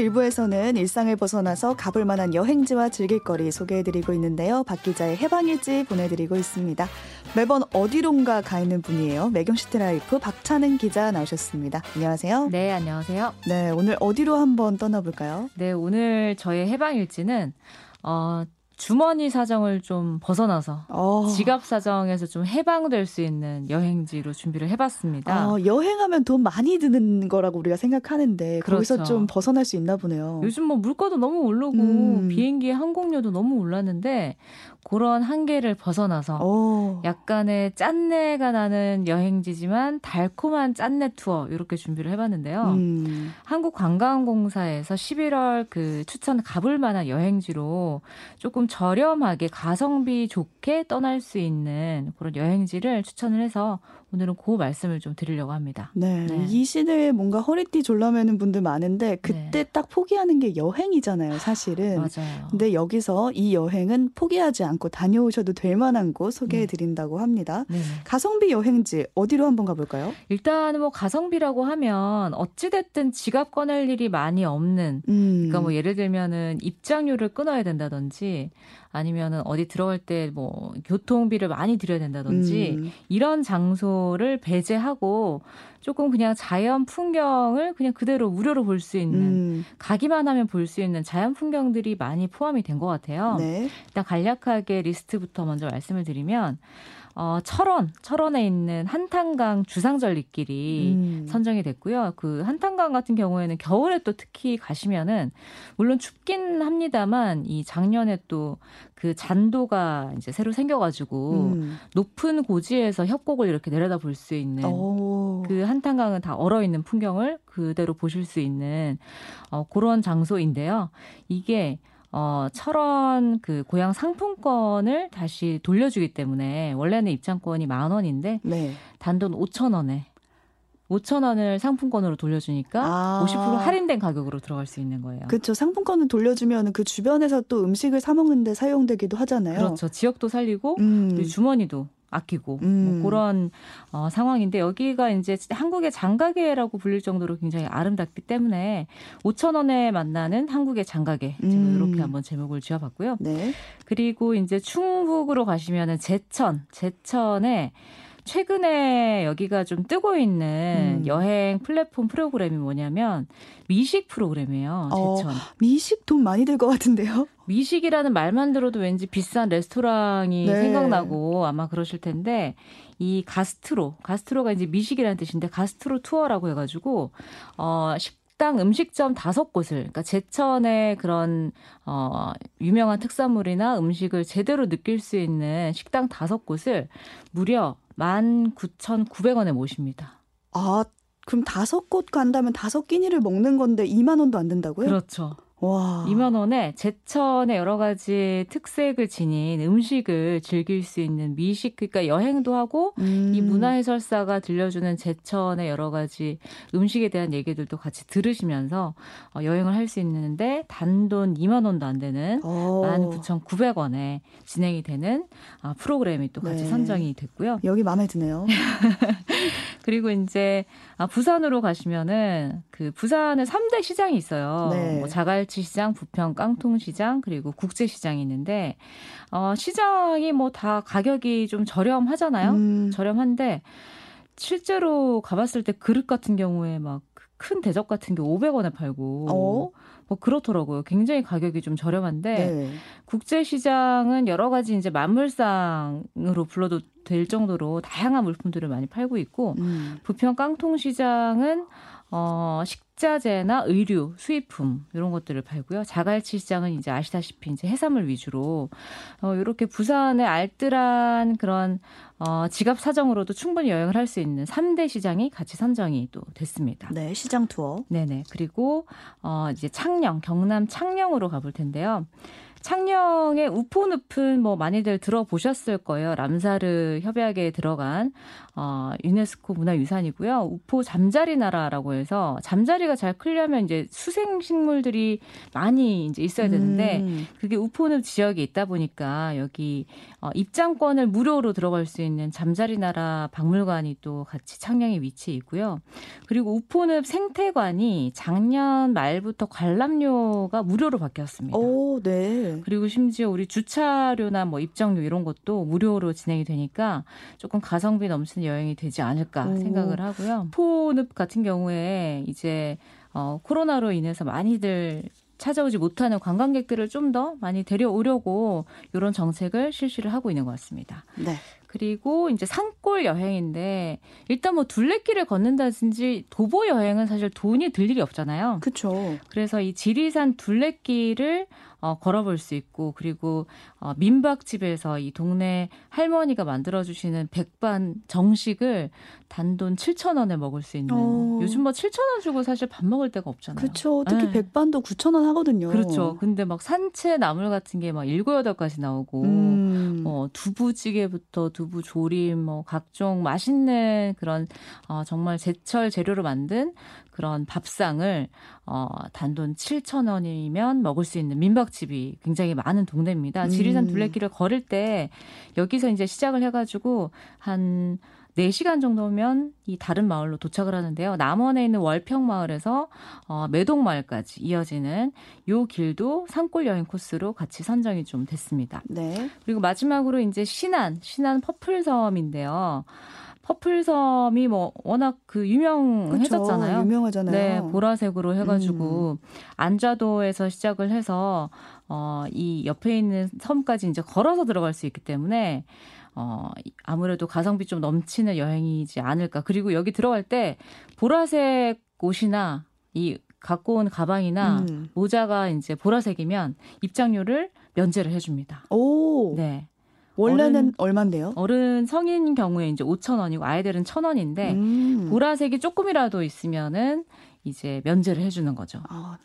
오늘 1부에서는 일상을 벗어나서 가볼 만한 여행지와 즐길거리 소개해드리고 있는데요. 박 기자의 해방일지 보내드리고 있습니다. 매번 어디론가 가 있는 분이에요. 매경시트라이프 박찬은 기자 나오셨습니다. 안녕하세요. 네, 안녕하세요. 네, 오늘 어디로 한번 떠나볼까요? 네, 오늘 저의 해방일지는 어, 주머니 사정을 좀 벗어나서 어. 지갑 사정에서 좀 해방될 수 있는 여행지로 준비를 해봤습니다. 어, 여행하면 돈 많이 드는 거라고 우리가 생각하는데 그렇죠. 거기서 좀 벗어날 수 있나 보네요. 요즘 뭐 물가도 너무 오르고 음. 비행기 항공료도 너무 올랐는데 그런 한계를 벗어나서 오. 약간의 짠내가 나는 여행지지만 달콤한 짠내 투어 이렇게 준비를 해봤는데요. 음. 한국관광공사에서 11월 그 추천 가볼 만한 여행지로 조금 저렴하게 가성비 좋게 떠날 수 있는 그런 여행지를 추천을 해서 오늘은 그 말씀을 좀 드리려고 합니다. 네. 네. 이 시대에 뭔가 허리띠 졸라매는 분들 많은데 그때 네. 딱 포기하는 게 여행이잖아요, 사실은. 맞아요. 근데 여기서 이 여행은 포기하지 않고 다녀오셔도 될 만한 곳 소개해 드린다고 합니다. 네. 가성비 여행지 어디로 한번 가 볼까요? 일단 뭐 가성비라고 하면 어찌 됐든 지갑 꺼낼 일이 많이 없는 음. 그러니까 뭐 예를 들면은 입장료를 끊어야 된다든지 아니면은 어디 들어갈 때 뭐 교통비를 많이 들여야 된다든지 음. 이런 장소를 배제하고 조금 그냥 자연 풍경을 그냥 그대로 무료로 볼 수 있는 음. 가기만 하면 볼 수 있는 자연 풍경들이 많이 포함이 된 것 같아요. 네. 일단 간략하게 리스트부터 먼저 말씀을 드리면 어, 철원, 철원에 있는 한탄강 주상절리길이 음. 선정이 됐고요. 그 한탄강 같은 경우에는 겨울에 또 특히 가시면은 물론 춥긴 합니다만 이 작년에 또 그 잔도가 이제 새로 생겨가지고 음. 높은 고지에서 협곡을 이렇게 내려다 볼 수 있는 오. 그 한탄강은 다 얼어 있는 풍경을 그대로 보실 수 있는 어, 그런 장소인데요. 이게 어, 철원 그 고향 상품권을 다시 돌려주기 때문에 원래는 입장권이 만 원인데 네. 단돈 5천 원에 5천 원을 상품권으로 돌려주니까 아. 50% 할인된 가격으로 들어갈 수 있는 거예요. 그렇죠. 상품권을 돌려주면 그 주변에서 또 음식을 사 먹는데 사용되기도 하잖아요. 그렇죠. 지역도 살리고 음. 주머니도 아끼고 뭐 음. 뭐 그런 어, 상황인데 여기가 이제 한국의 장가게라고 불릴 정도로 굉장히 아름답기 때문에 5천 원에 만나는 한국의 장가게 음. 이렇게 한번 제목을 지어봤고요. 네. 그리고 이제 충북으로 가시면은 제천 제천에 최근에 여기가 좀 뜨고 있는 음. 여행 플랫폼 프로그램이 뭐냐면 미식 프로그램이에요. 어, 제천. 어, 미식 돈 많이 들 것 같은데요? 미식이라는 말만 들어도 왠지 비싼 레스토랑이 네. 생각나고 아마 그러실 텐데 이 가스트로, 가스트로가 이제 미식이라는 뜻인데 가스트로 투어라고 해가지고 어 식 당 음식점 다섯 곳을 그러니까 제천의 그런 어 유명한 특산물이나 음식을 제대로 느낄 수 있는 식당 다섯 곳을 무려 19,900원에 모십니다. 아, 그럼 다섯 곳 간다면 다섯 끼니를 먹는 건데 2만 원도 안 된다고요? 그렇죠. 와. 2만 원에 제천의 여러 가지 특색을 지닌 음식을 즐길 수 있는 미식 그러니까 여행도 하고 음. 이 문화 해설사가 들려주는 제천의 여러 가지 음식에 대한 얘기들도 같이 들으시면서 어, 여행을 할 수 있는데 단돈 2만 원도 안 되는 19,900원에 진행이 되는 아, 프로그램이 또 같이 네. 선정이 됐고요. 여기 마음에 드네요. 그리고 이제 아, 부산으로 가시면은 그 부산에 3대 시장이 있어요. 네. 뭐 자갈치 시장, 부평 깡통 시장, 그리고 국제 시장이 있는데 어 시장이 뭐 다 가격이 좀 저렴하잖아요. 음. 저렴한데 실제로 가봤을 때 그릇 같은 경우에 막 큰 대접 같은 게 500원에 팔고 어? 뭐 그렇더라고요. 굉장히 가격이 좀 저렴한데 네. 국제 시장은 여러 가지 이제 만물상으로 불러도 될 정도로 다양한 물품들을 많이 팔고 있고 음. 부평 깡통 시장은 어, 식 자재나 의류, 수입품 이런 것들을 팔고요. 자갈치 시장은 이제 아시다시피 이제 해산물 위주로 어, 이렇게 부산의 알뜰한 그런 어, 지갑 사정으로도 충분히 여행을 할 수 있는 3대 시장이 같이 선정이 또 됐습니다. 네, 시장 투어. 네 네. 그리고 어, 이제 창녕, 경남 창녕으로 가볼 텐데요. 창녕의 우포늪은 뭐 많이들 들어보셨을 거예요. 람사르 협약에 들어간 어, 유네스코 문화유산이고요. 우포 잠자리 나라라고 해서 잠자리가 잘 클려면 이제 수생 식물들이 많이 이제 있어야 되는데 음. 그게 우포늪 지역에 있다 보니까 여기 어, 입장권을 무료로 들어갈 수 있는 잠자리 나라 박물관이 또 같이 창녕에 위치해 있고요. 그리고 우포늪 생태관이 작년 말부터 관람료가 무료로 바뀌었습니다. 오, 네. 그리고 심지어 우리 주차료나 뭐 입장료 이런 것도 무료로 진행이 되니까 조금 가성비 넘치는 여행이 되지 않을까 오. 생각을 하고요. 포늪 같은 경우에 이제 어, 코로나로 인해서 많이들 찾아오지 못하는 관광객들을 좀 더 많이 데려오려고 이런 정책을 실시를 하고 있는 것 같습니다. 네. 그리고 이제 산골 여행인데 일단 뭐 둘레길을 걷는다든지 도보 여행은 사실 돈이 들 일이 없잖아요. 그렇죠. 그래서 이 지리산 둘레길을 어, 걸어볼 수 있고 그리고 어, 민박집에서 이 동네 할머니가 만들어주시는 백반 정식을 단돈 7천 원에 먹을 수 있는 어. 요즘 뭐 7천 원 주고 사실 밥 먹을 데가 없잖아요. 그렇죠. 특히 네. 백반도 9천 원 하거든요. 그렇죠. 근데 막 산채 나물 같은 게 막 일곱 여덟 가지 나오고 음. 뭐 두부찌개부터 두부 조림 뭐 각종 맛있는 그런 어, 정말 제철 재료로 만든 그런 밥상을 어, 단돈 7천 원이면 먹을 수 있는 민박집이 굉장히 많은 동네입니다. 지리산 음. 둘레길을 걸을 때 여기서 이제 시작을 해 가지고 한 4시간 정도면 이 다른 마을로 도착을 하는데요. 남원에 있는 월평 마을에서 어, 매동 마을까지 이어지는 요 길도 산골 여행 코스로 같이 선정이 좀 됐습니다. 네. 그리고 마지막으로 이제 신안, 신안 퍼플섬인데요. 퍼플섬이 뭐 워낙 그 유명해졌잖아요. 그쵸, 유명하잖아요. 네, 보라색으로 해가지고 음. 안좌도에서 시작을 해서 어, 이 옆에 있는 섬까지 이제 걸어서 들어갈 수 있기 때문에 어, 아무래도 가성비 좀 넘치는 여행이지 않을까. 그리고 여기 들어갈 때 보라색 옷이나 이 갖고 온 가방이나 음. 모자가 이제 보라색이면 입장료를 면제를 해줍니다. 오. 네. 원래는 어른, 얼만데요? 어른 성인 경우에 이제 5천 원이고 아이들은 천 원인데 음. 보라색이 조금이라도 있으면은 이제 면제를 해주는 거죠. 아,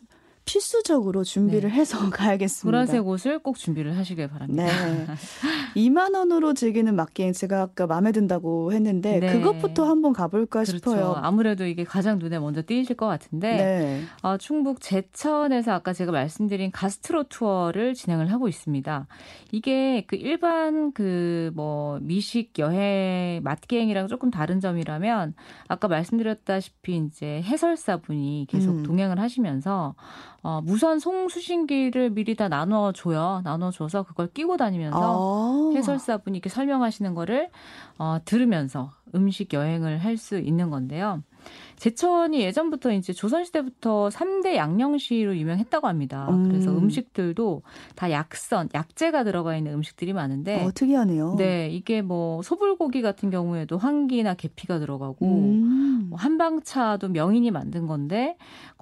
필수적으로 준비를 네. 해서 가야겠습니다. 보라색 옷을 꼭 준비를 하시길 바랍니다. 네. 2만 원으로 즐기는 막기행 제가 아까 마음에 든다고 했는데 네. 그것부터 한번 가볼까 그렇죠. 싶어요. 아무래도 이게 가장 눈에 먼저 띄실 것 같은데 네. 어, 충북 제천에서 아까 제가 말씀드린 가스트로 투어를 진행을 하고 있습니다. 이게 그 일반 그 뭐 미식 여행 맛기행이랑 조금 다른 점이라면 아까 말씀드렸다시피 이제 해설사분이 계속 음. 동행을 하시면서 어, 무선 송수신기를 미리 다 나눠줘요. 나눠줘서 그걸 끼고 다니면서 아. 해설사분이 이렇게 설명하시는 거를 어, 들으면서 음식 여행을 할 수 있는 건데요. 제천이 예전부터 이제 조선시대부터 3대 양령시로 유명했다고 합니다. 음. 그래서 음식들도 다 약선, 약재가 들어가 있는 음식들이 많은데. 어, 특이하네요. 네, 이게 뭐 소불고기 같은 경우에도 황기나 계피가 들어가고, 음. 뭐 한방차도 명인이 만든 건데,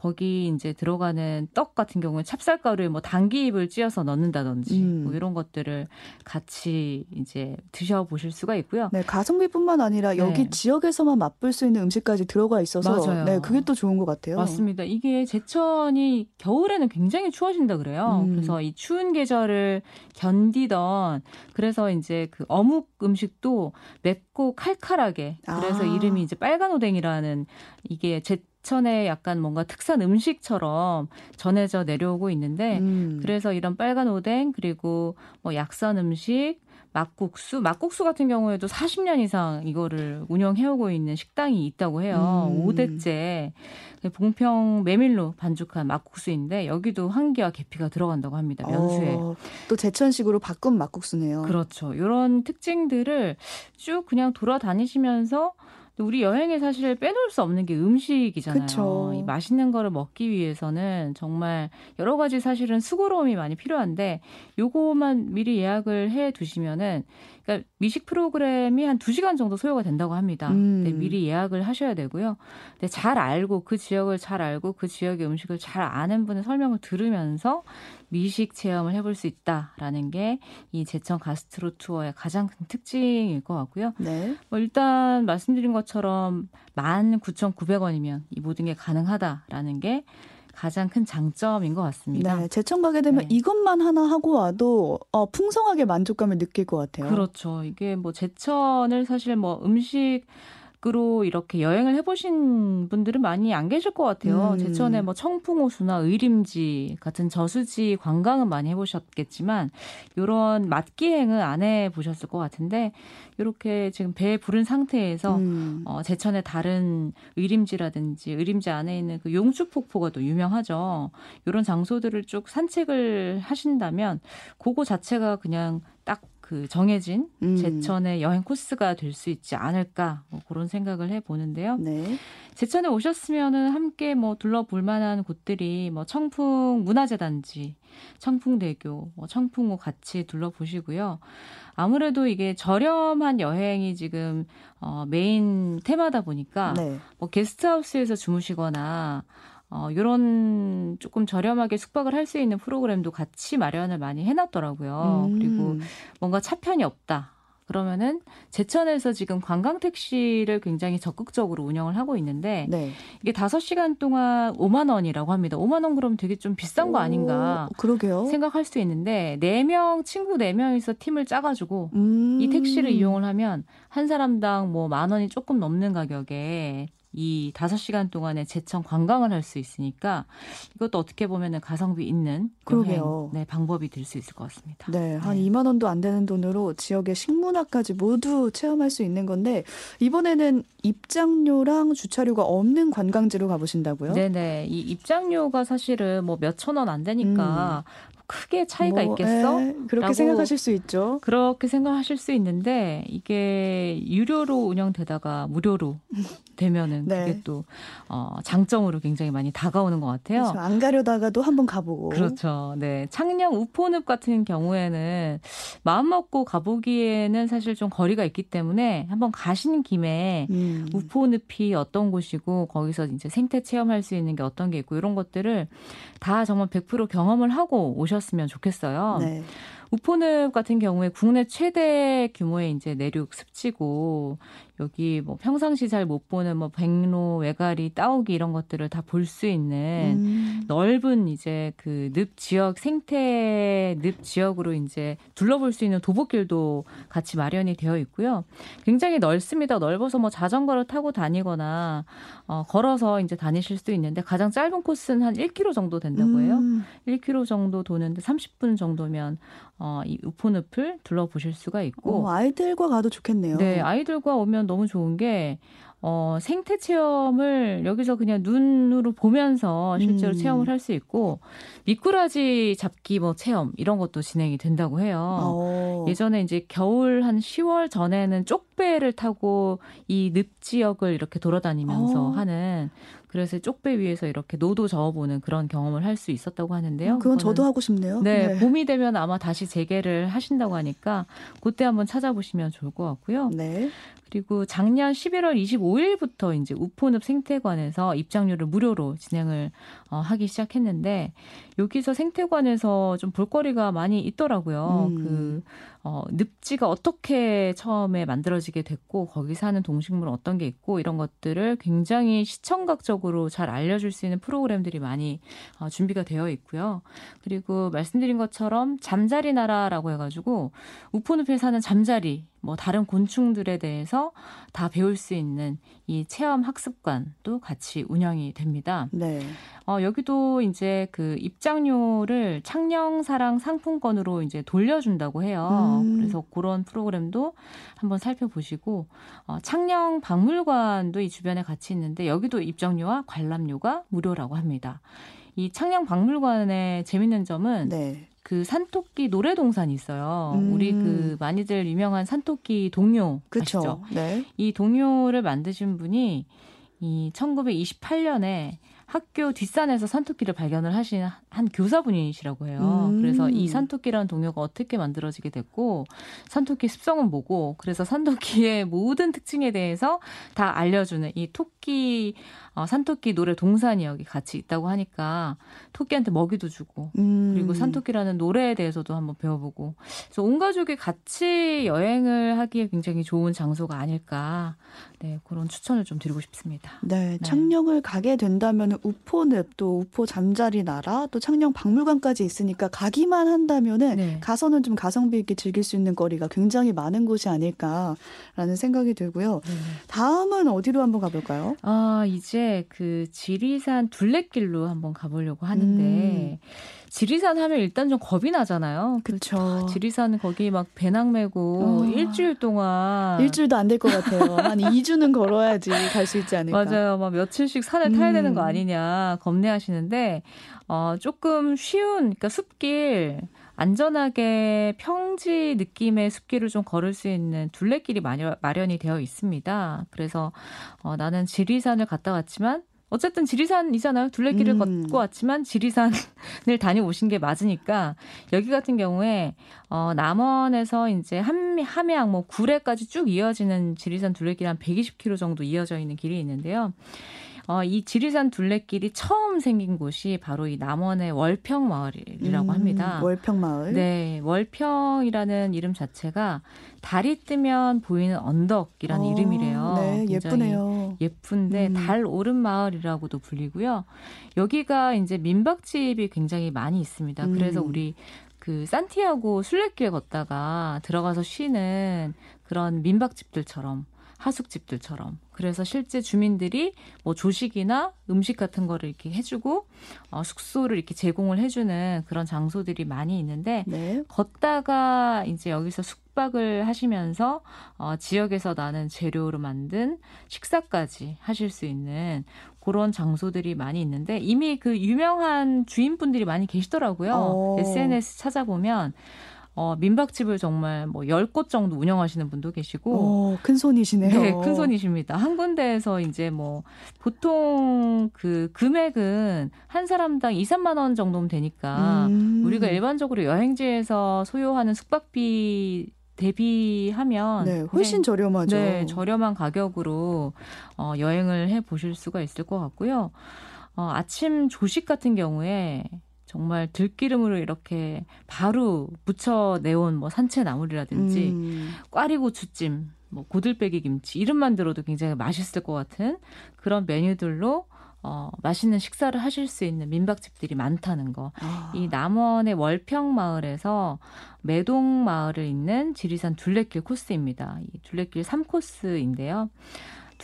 거기 이제 들어가는 떡 같은 경우는 찹쌀가루에 뭐 당귀잎을 찧어서 넣는다든지 음. 뭐 이런 것들을 같이 이제 드셔보실 수가 있고요. 네, 가성비뿐만 아니라 네. 여기 지역에서만 맛볼 수 있는 음식까지 들어가 있어서 맞아요. 네, 그게 또 좋은 것 같아요. 맞습니다. 이게 제천이 겨울에는 굉장히 추워진다 그래요. 음. 그래서 이 추운 계절을 견디던 그래서 이제 그 어묵 음식도 맵고 칼칼하게 그래서 아. 이름이 이제 빨간 오뎅이라는 이게 제 제천의 약간 뭔가 특산 음식처럼 전해져 내려오고 있는데 음. 그래서 이런 빨간 오뎅 그리고 뭐 약선 음식 막국수, 막국수 같은 경우에도 40년 이상 이거를 운영해오고 있는 식당이 있다고 해요. 음. 5대째 봉평 메밀로 반죽한 막국수인데 여기도 황기와 계피가 들어간다고 합니다. 면수에. 어, 또 제천식으로 바꾼 막국수네요. 그렇죠. 이런 특징들을 쭉 그냥 돌아다니시면서 우리 여행에 사실 빼놓을 수 없는 게 음식이잖아요. 그쵸. 이 맛있는 거를 먹기 위해서는 정말 여러 가지 사실은 수고로움이 많이 필요한데 요거만 미리 예약을 해 두시면은 그러니까 미식 프로그램이 한 2시간 정도 소요가 된다고 합니다. 음. 네, 미리 예약을 하셔야 되고요. 네, 잘 알고 그 지역을 잘 알고 그 지역의 음식을 잘 아는 분의 설명을 들으면서 미식 체험을 해볼 수 있다라는 게 이 제천 가스트로 투어의 가장 큰 특징일 것 같고요. 네. 뭐 일단 말씀드린 것처럼 19,900원이면 이 모든 게 가능하다라는 게 가장 큰 장점인 것 같습니다. 네, 제천 가게 되면 네. 이것만 하나 하고 와도 어, 풍성하게 만족감을 느낄 것 같아요. 그렇죠. 이게 뭐 제천을 사실 뭐 음식 밖으로 이렇게 여행을 해보신 분들은 많이 안 계실 것 같아요. 음. 제천에 뭐 청풍호수나 의림지 같은 저수지 관광은 많이 해보셨겠지만 이런 맛기행은 안 해보셨을 것 같은데 이렇게 지금 배에 부른 상태에서 음. 어, 제천의 다른 의림지라든지 의림지 안에 있는 그 용수폭포가 또 유명하죠. 이런 장소들을 쭉 산책을 하신다면 그거 자체가 그냥 딱 그 정해진 음. 제천의 여행 코스가 될 수 있지 않을까 뭐 그런 생각을 해 보는데요. 네. 제천에 오셨으면은 함께 뭐 둘러볼 만한 곳들이 뭐 청풍 문화재단지, 청풍대교, 뭐 청풍호 같이 둘러보시고요. 아무래도 이게 저렴한 여행이 지금 어 메인 테마다 보니까 네. 뭐 게스트하우스에서 주무시거나 어, 요런 조금 저렴하게 숙박을 할 수 있는 프로그램도 같이 마련을 많이 해놨더라고요. 음. 그리고 뭔가 차편이 없다. 그러면은 제천에서 지금 관광 택시를 굉장히 적극적으로 운영을 하고 있는데 네. 이게 5시간 동안 5만 원이라고 합니다. 5만 원 그러면 되게 좀 비싼 거 아닌가? 그러게요. 생각할 수 있는데 4명 친구 4명이서 팀을 짜 가지고 음. 이 택시를 이용을 하면 한 사람당 뭐 만 원이 조금 넘는 가격에 이 다섯 시간 동안에 제천 관광을 할 수 있으니까 이것도 어떻게 보면은 가성비 있는 그러게요. 네, 방법이 될 수 있을 것 같습니다. 네, 한 네. 2만 원도 안 되는 돈으로 지역의 식문화까지 모두 체험할 수 있는 건데 이번에는 입장료랑 주차료가 없는 관광지로 가보신다고요? 네 네. 이 입장료가 사실은 뭐 몇 천 원 안 되니까 음. 크게 차이가 뭐, 있겠어? 에, 예, 그렇게 생각하실 수 있죠. 그렇게 생각하실 수 있는데 이게 유료로 운영되다가 무료로 되면은 네. 그게 또 어, 장점으로 굉장히 많이 다가오는 것 같아요. 그렇죠. 안 가려다가도 한번 가보고. 그렇죠. 네. 창녕 우포늪 같은 경우에는 마음 먹고 가보기에는 사실 좀 거리가 있기 때문에 한번 가시는 김에 음. 우포늪이 어떤 곳이고 거기서 이제 생태 체험할 수 있는 게 어떤 게 있고 이런 것들을 다 정말 100% 경험을 하고 오 셨으면 좋겠어요. 네. 우포늪 같은 경우에 국내 최대 규모의 이제 내륙 습지고 여기 뭐 평상시 잘 못 보는 뭐 백로, 외가리, 따오기 이런 것들을 다 볼 수 있는 음. 넓은 이제 그 늪 지역 생태 늪 지역으로 이제 둘러볼 수 있는 도보길도 같이 마련이 되어 있고요. 굉장히 넓습니다. 넓어서 뭐 자전거를 타고 다니거나 어 걸어서 이제 다니실 수도 있는데 가장 짧은 코스는 한 1km 정도 된다고 해요. 음. 1km 정도 도는데 30분 정도면 어, 이 우포늪을 둘러보실 수가 있고. 어, 아이들과 가도 좋겠네요. 네, 아이들과 오면 너무 좋은 게 어, 생태 체험을 여기서 그냥 눈으로 보면서 실제로 음. 체험을 할 수 있고 미꾸라지 잡기 뭐 체험 이런 것도 진행이 된다고 해요. 오. 어. 예전에 이제 겨울 한 10월 전에는 쪽 배를 타고 이 늪 지역을 이렇게 돌아다니면서 오. 어. 하는 그래서 쪽배 위에서 이렇게 노도 저어보는 그런 경험을 할 수 있었다고 하는데요. 어, 그건 저도 하고 싶네요. 네, 네, 봄이 되면 아마 다시 재개를 하신다고 하니까 그때 한번 찾아보시면 좋을 것 같고요. 네. 그리고 작년 11월 25일부터 이제 우포늪 생태관에서 입장료를 무료로 진행을 어, 하기 시작했는데 여기서 생태관에서 좀 볼거리가 많이 있더라고요. 음. 그 어, 늪지가 어떻게 처음에 만들어 지게 됐고 거기 사는 동식물 어떤 게 있고 이런 것들을 굉장히 시청각적으로 잘 알려줄 수 있는 프로그램들이 많이 어, 준비가 되어 있고요. 그리고 말씀드린 것처럼 잠자리 나라라고 해가지고 우포늪에 사는 잠자리 뭐 다른 곤충들에 대해서 다 배울 수 있는 이 체험 학습관도 같이 운영이 됩니다. 네. 어, 여기도 이제 그 입장료를 창녕사랑 상품권으로 이제 돌려준다고 해요. 음. 그래서 그런 프로그램도 한번 살펴보시고 어, 창녕 박물관도 이 주변에 같이 있는데 여기도 입장료와 관람료가 무료라고 합니다. 이 창녕 박물관의 재밌는 점은 네. 그 산토끼 노래동산이 있어요. 음. 우리 그 많이들 유명한 산토끼 동요 그쵸. 아시죠? 네. 이 동요를 만드신 분이 이 1928년에 학교 뒷산에서 산토끼를 발견을 하신 한 교사분이시라고 해요. 음. 그래서 이 산토끼라는 동요가 어떻게 만들어지게 됐고 산토끼 습성은 뭐고 그래서 산토끼의 모든 특징에 대해서 다 알려주는 이 토끼 어, 산토끼 노래 동산이 여기 같이 있다고 하니까 토끼한테 먹이도 주고 음. 그리고 산토끼라는 노래에 대해서도 한번 배워보고 그래서 온 가족이 같이 여행을 하기에 굉장히 좋은 장소가 아닐까 네 그런 추천을 좀 드리고 싶습니다. 네, 네. 창녕을 가게 된다면 우포늪 또 우포 잠자리 나라 또 창녕 박물관까지 있으니까 가기만 한다면은 네. 가서는 좀 가성비 있게 즐길 수 있는 거리가 굉장히 많은 곳이 아닐까라는 생각이 들고요. 네. 다음은 어디로 한번 가볼까요? 아 이제 그 지리산 둘레길로 한번 가보려고 하는데 음. 지리산 하면 일단 좀 겁이 나잖아요. 그렇죠. 지리산 거기 막 배낭 메고 어. 일주일 동안 일주일도 안 될 것 같아요. 한 2주는 걸어야지 갈 수 있지 않을까. 맞아요. 막 며칠씩 산을 타야 음. 되는 거 아니냐 겁내하시는데 어 조금 쉬운 그러니까 숲길 안전하게 평지 느낌의 숲길을 좀 걸을 수 있는 둘레길이 마련이 되어 있습니다. 그래서 어, 나는 지리산을 갔다 왔지만 어쨌든 지리산이잖아요. 둘레길을 음. 걷고 왔지만 지리산을 다녀오신 게 맞으니까 여기 같은 경우에 어 남원에서 이제 함, 함양 뭐 구례까지 쭉 이어지는 지리산 둘레길 한 120km 정도 이어져 있는 길이 있는데요. 어, 이 지리산 둘레길이 처음 생긴 곳이 바로 이 남원의 월평 마을이라고 음, 합니다. 월평 마을. 네, 월평이라는 이름 자체가 달이 뜨면 보이는 언덕이라는 어, 이름이래요. 네, 예쁘네요. 예쁜데 음. 달 오른 마을이라고도 불리고요. 여기가 이제 민박집이 굉장히 많이 있습니다. 그래서 음. 우리 그 산티아고 순례길 걷다가 들어가서 쉬는 그런 민박집들처럼 하숙집들처럼. 그래서 실제 주민들이 뭐 조식이나 음식 같은 거를 이렇게 해주고 어, 숙소를 이렇게 제공을 해주는 그런 장소들이 많이 있는데 네. 걷다가 이제 여기서 숙박을 하시면서 어, 지역에서 나는 재료로 만든 식사까지 하실 수 있는 그런 장소들이 많이 있는데 이미 그 유명한 주인분들이 많이 계시더라고요. 오. 어. SNS 찾아보면 어, 민박집을 정말 뭐 10곳 정도 운영하시는 분도 계시고. 오, 큰 손이시네요. 네, 큰 손이십니다. 한 군데에서 이제 뭐 보통 그 금액은 한 사람당 2, 3만 원 정도면 되니까 음. 우리가 일반적으로 여행지에서 소요하는 숙박비 대비하면 네, 훨씬 저렴하죠. 네, 저렴한 가격으로 어, 여행을 해 보실 수가 있을 것 같고요. 어, 아침 조식 같은 경우에 정말 들기름으로 이렇게 바로 무쳐 내온 뭐 산채나물이라든지 음. 꽈리고추찜, 뭐 고들빼기 김치 이름만 들어도 굉장히 맛있을 것 같은 그런 메뉴들로 어, 맛있는 식사를 하실 수 있는 민박집들이 많다는 거. 아. 이 남원의 월평 마을에서 매동 마을을 잇는 지리산 둘레길 코스입니다. 이 둘레길 3코스인데요.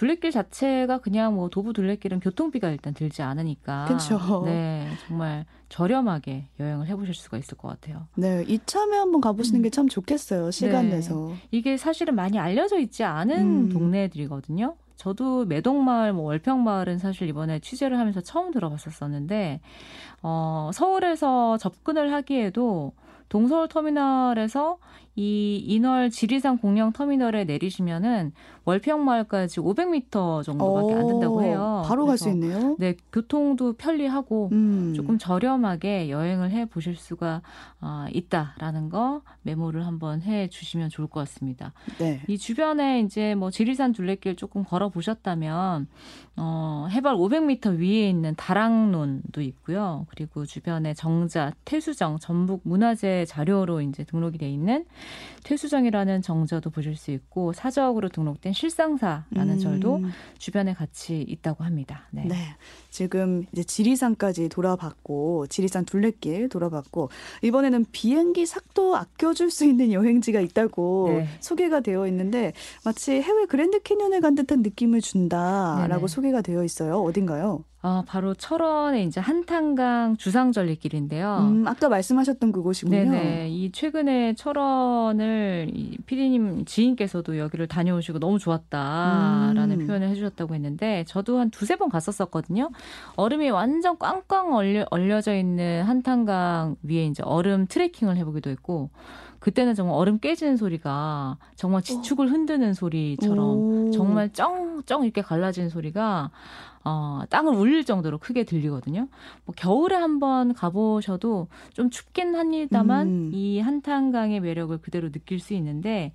둘레길 자체가 그냥 뭐 도보 둘레길은 교통비가 일단 들지 않으니까. 그렇죠. 네, 정말 저렴하게 여행을 해보실 수가 있을 것 같아요. 네, 이참에 한번 가보시는 음. 게참 좋겠어요. 시간 네. 내서. 이게 사실은 많이 알려져 있지 않은 음. 동네들이거든요. 저도 매동마을, 뭐 월평마을은 사실 이번에 취재를 하면서 처음 들어봤었었는데, 어, 서울에서 접근을 하기에도 동서울 터미널에서 이 인월 지리산 공영 터미널에 내리시면은 월평마을까지 500m 정도밖에 안 된다고 해요. 바로 갈 수 있네요. 네, 교통도 편리하고 음. 조금 저렴하게 여행을 해 보실 수가 어, 있다라는 거 메모를 한번 해 주시면 좋을 것 같습니다. 네. 이 주변에 이제 뭐 지리산 둘레길 조금 걸어 보셨다면 어, 해발 500m 위에 있는 다락론도 있고요. 그리고 주변에 정자, 태수정, 전북 문화재 자료로 이제 등록이 돼 있는 퇴수정이라는 정자도 보실 수 있고 사적으로 등록된 실상사라는 음. 절도 주변에 같이 있다고 합니다. 네. 네. 지금 이제 지리산까지 돌아봤고 지리산 둘레길 돌아봤고 이번에는 비행기 삭도 아껴줄 수 있는 여행지가 있다고 네. 소개가 되어 있는데 마치 해외 그랜드 캐년에 간 듯한 느낌을 준다라고 네네. 소개가 되어 있어요. 어딘가요? 아, 바로 철원의 이제 한탄강 주상절리길인데요. 음, 아까 말씀하셨던 그곳이군요. 네네. 이 최근에 철원을 이 피디님 지인께서도 여기를 다녀오시고 너무 좋았다라는 음. 표현을 해주셨다고 했는데 저도 한 두세 번 갔었었거든요. 얼음이 완전 꽝꽝 얼려, 얼려져 있는 한탄강 위에 이제 얼음 트레킹을 해보기도 했고 그때는 정말 얼음 깨지는 소리가 정말 지축을 흔드는 소리처럼 오. 정말 쩡쩡 이렇게 갈라지는 소리가 어, 땅을 울릴 정도로 크게 들리거든요. 뭐 겨울에 한번 가보셔도 좀 춥긴 합니다만 음. 이 한탄강의 매력을 그대로 느낄 수 있는데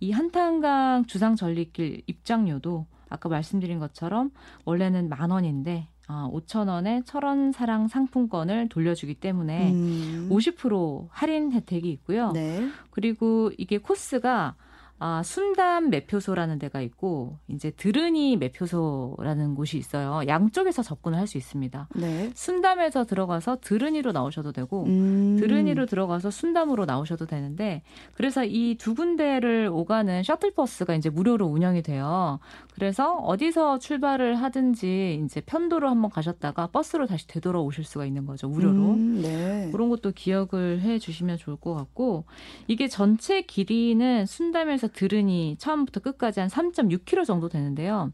이 한탄강 주상 전리길 입장료도 아까 말씀드린 것처럼 원래는 만 원인데 어, 5천 원의 철원 사랑 상품권을 돌려주기 때문에 음. 50% 할인 혜택이 있고요. 네. 그리고 이게 코스가 아, 순담 매표소라는 데가 있고 이제 드르니 매표소라는 곳이 있어요. 양쪽에서 접근을 할 수 있습니다. 네. 순담에서 들어가서 드르니로 나오셔도 되고 음. 드르니로 들어가서 순담으로 나오셔도 되는데 그래서 이 두 군데를 오가는 셔틀버스가 이제 무료로 운영이 돼요. 그래서 어디서 출발을 하든지 이제 편도로 한번 가셨다가 버스로 다시 되돌아오실 수가 있는 거죠. 무료로. 음, 네. 그런 것도 기억을 해 주시면 좋을 것 같고 이게 전체 길이는 순담에서 들으니 처음부터 끝까지 한 3.6km 정도 되는데요.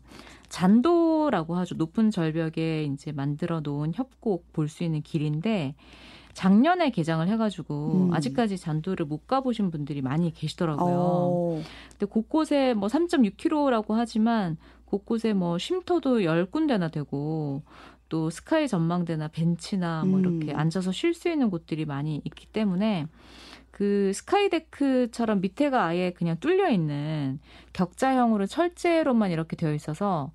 잔도라고 하죠. 높은 절벽에 이제 만들어 놓은 협곡 볼 수 있는 길인데 작년에 개장을 해가지고 음. 아직까지 잔도를 못 가보신 분들이 많이 계시더라고요. 오. 어. 근데 곳곳에 뭐 3.6km라고 하지만 곳곳에 뭐 쉼터도 10군데나 되고 또 스카이 전망대나 벤치나 뭐 이렇게 음. 앉아서 쉴 수 있는 곳들이 많이 있기 때문에 그 스카이데크처럼 밑에가 아예 그냥 뚫려 있는 격자형으로 철제로만 이렇게 되어 있어서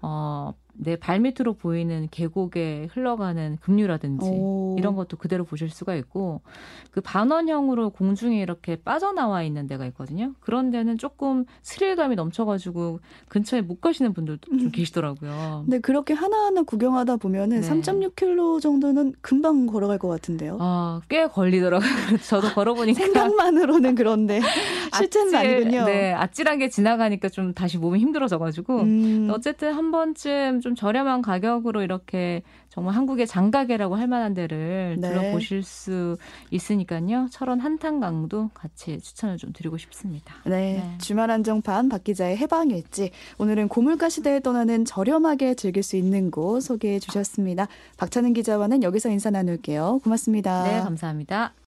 어, 내 발밑으로 보이는 계곡에 흘러가는 급류라든지 오. 이런 것도 그대로 보실 수가 있고 그 반원형으로 공중에 이렇게 빠져나와 있는 데가 있거든요. 그런 데는 조금 스릴감이 넘쳐가지고 근처에 못 가시는 분들도 좀 음. 계시더라고요. 네, 그렇게 하나하나 구경하다 보면은 네. 3.6km 정도는 금방 걸어갈 것 같은데요. 아, 꽤 걸리더라고요. 저도 걸어보니까 생각만으로는 그런데 실제는 아찔, 아니군요. 네, 아찔한 게 지나가니까 좀 다시 몸이 힘들어져가지고 음. 어쨌든 한 번쯤 좀 저렴한 가격으로 이렇게 정말 한국의 장가게라고 할 만한 데를 네. 들어보실 수 있으니까요. 철원 한탄강도 같이 추천을 좀 드리고 싶습니다. 네. 네. 주말 한정판 박 기자의 해방일지 오늘은 고물가 시대에 떠나는 저렴하게 즐길 수 있는 곳 소개해 주셨습니다. 박찬은 기자와는 여기서 인사 나눌게요. 고맙습니다. 네, 감사합니다.